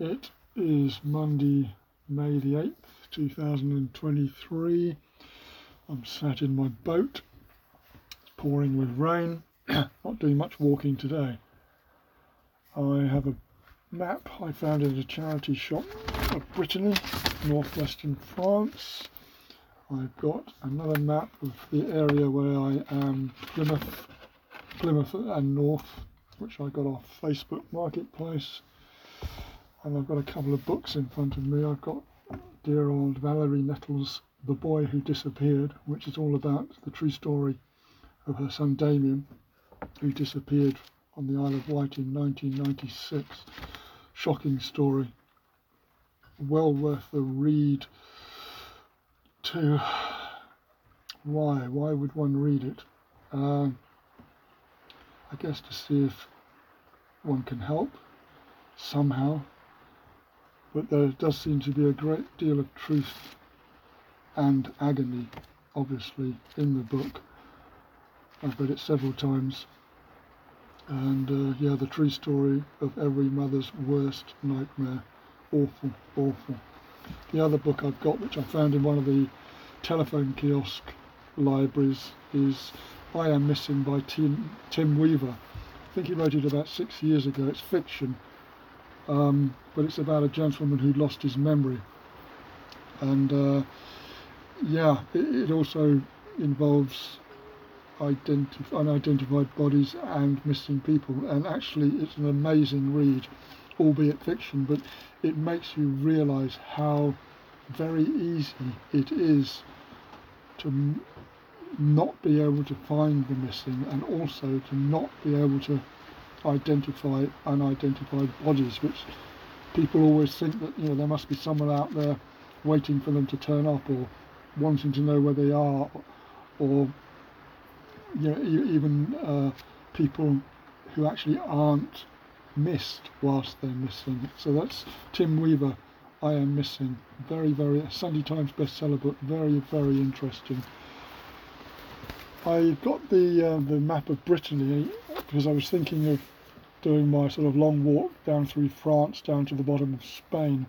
It is Monday, May the 8th, 2023. I'm sat in my boat. It's pouring with rain. Not doing much walking today. I have a map I found in a charity shop of Brittany, northwestern France. I've got another map of the area where I am, Plymouth, Plymouth and North, which I got off Facebook Marketplace and I've got a couple of books in front of me. I've got dear old Valerie Nettles' The Boy Who Disappeared, which is all about the true story of her son Damien, who disappeared on the Isle of Wight in 1996. Shocking story. Well worth the read to why why would one read it um, I guess to see if one can help somehow but there does seem to be a great deal of truth and agony, obviously, in the book. I've read it several times. And uh, yeah, the true story of every mother's worst nightmare. Awful, awful. The other book I've got, which I found in one of the telephone kiosk libraries, is I Am Missing by Tim, Tim Weaver. I think he wrote it about six years ago. It's fiction um, but it's about a gentleman who lost his memory. And uh, yeah, it, it, also involves identif- unidentified bodies and missing people. And actually, it's an amazing read, albeit fiction, but it makes you realize how very easy it is to m- not be able to find the missing and also to not be able to identify unidentified bodies, which people always think that you know there must be someone out there waiting for them to turn up or wanting to know where they are, or you know even uh, people who actually aren't missed whilst they're missing. So that's Tim Weaver. I am missing. Very, very Sunday Times bestseller book. Very, very interesting. I got the uh, the map of Brittany because I was thinking of doing my sort of long walk down through France down to the bottom of Spain.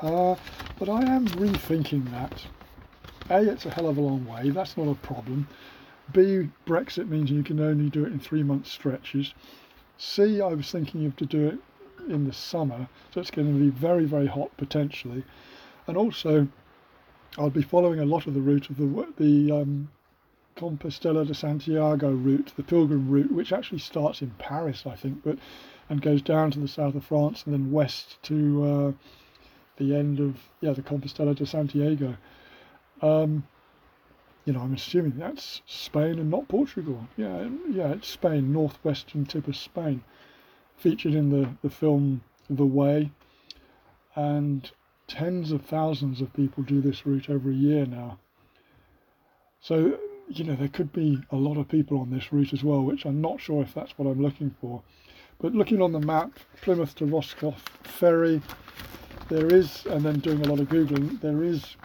Uh, but I am rethinking that. A, it's a hell of a long way, that's not a problem. B, Brexit means you can only do it in three month stretches. C, I was thinking of to do it in the summer, so it's going to be very, very hot potentially. And also, I'll be following a lot of the route of the the um, Compostela de Santiago route, the pilgrim route, which actually starts in Paris, I think, but and goes down to the south of France and then west to uh, the end of yeah the Compostela de Santiago. Um, you know, I'm assuming that's Spain and not Portugal. Yeah, yeah, it's Spain, northwestern tip of Spain, featured in the the film The Way, and tens of thousands of people do this route every year now. So you know, there could be a lot of people on this route as well, which I'm not sure if that's what I'm looking for. But looking on the map, Plymouth to Roscoff ferry, there is, and then doing a lot of Googling, there is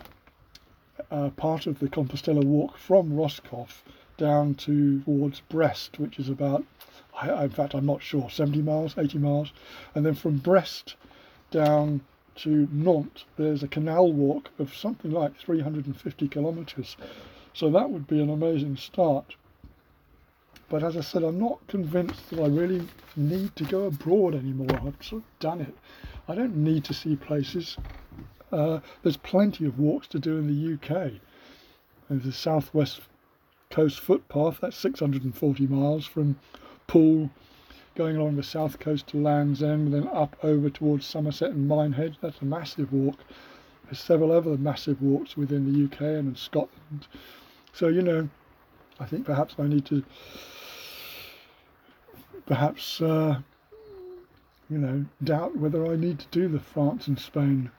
uh, part of the Compostela walk from Roscoff down to towards Brest, which is about, I, in fact, I'm not sure, 70 miles, 80 miles. And then from Brest down to Nantes, there's a canal walk of something like 350 kilometres. So that would be an amazing start. But as I said, I'm not convinced that I really need to go abroad anymore. I've sort of done it. I don't need to see places. Uh, there's plenty of walks to do in the UK. There's the Southwest Coast Footpath, that's 640 miles from Poole going along the south coast to Land's End, then up over towards Somerset and Minehead. That's a massive walk. Several other massive walks within the UK and in Scotland. So, you know, I think perhaps I need to, perhaps, uh, you know, doubt whether I need to do the France and Spain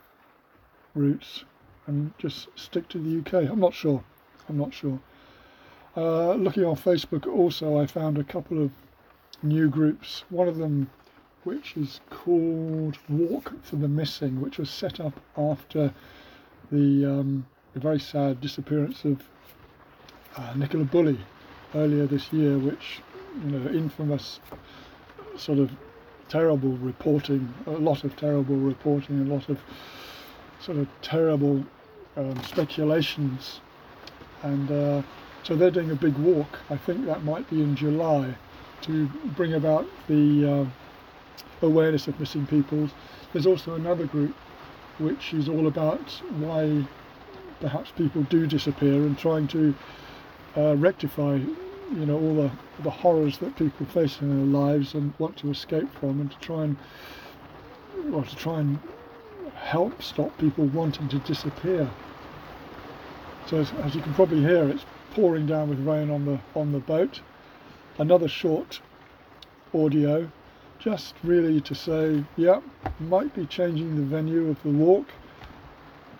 routes and just stick to the UK. I'm not sure. I'm not sure. Uh, looking on Facebook also, I found a couple of new groups. One of them, which is called Walk for the Missing, which was set up after the, um, the very sad disappearance of uh, Nicola Bulley earlier this year, which you know infamous sort of terrible reporting, a lot of terrible reporting, a lot of sort of terrible um, speculations, and uh, so they're doing a big walk. I think that might be in July to bring about the uh, awareness of missing people. There's also another group which is all about why perhaps people do disappear and trying to uh, rectify you know all the, the horrors that people face in their lives and want to escape from and to try and well to try and help stop people wanting to disappear so as, as you can probably hear it's pouring down with rain on the on the boat another short audio just really to say yeah might be changing the venue of the walk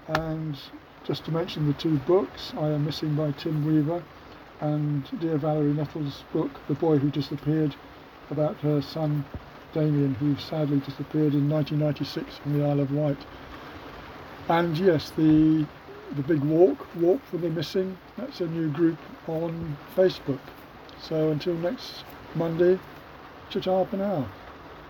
and just to mention the two books I am missing by Tim Weaver and dear Valerie Nettles' book, The Boy Who Disappeared, about her son Damien, who sadly disappeared in 1996 from the Isle of Wight. And yes, the the big walk, Walk for the Missing, that's a new group on Facebook. So until next Monday, ta-ta for now.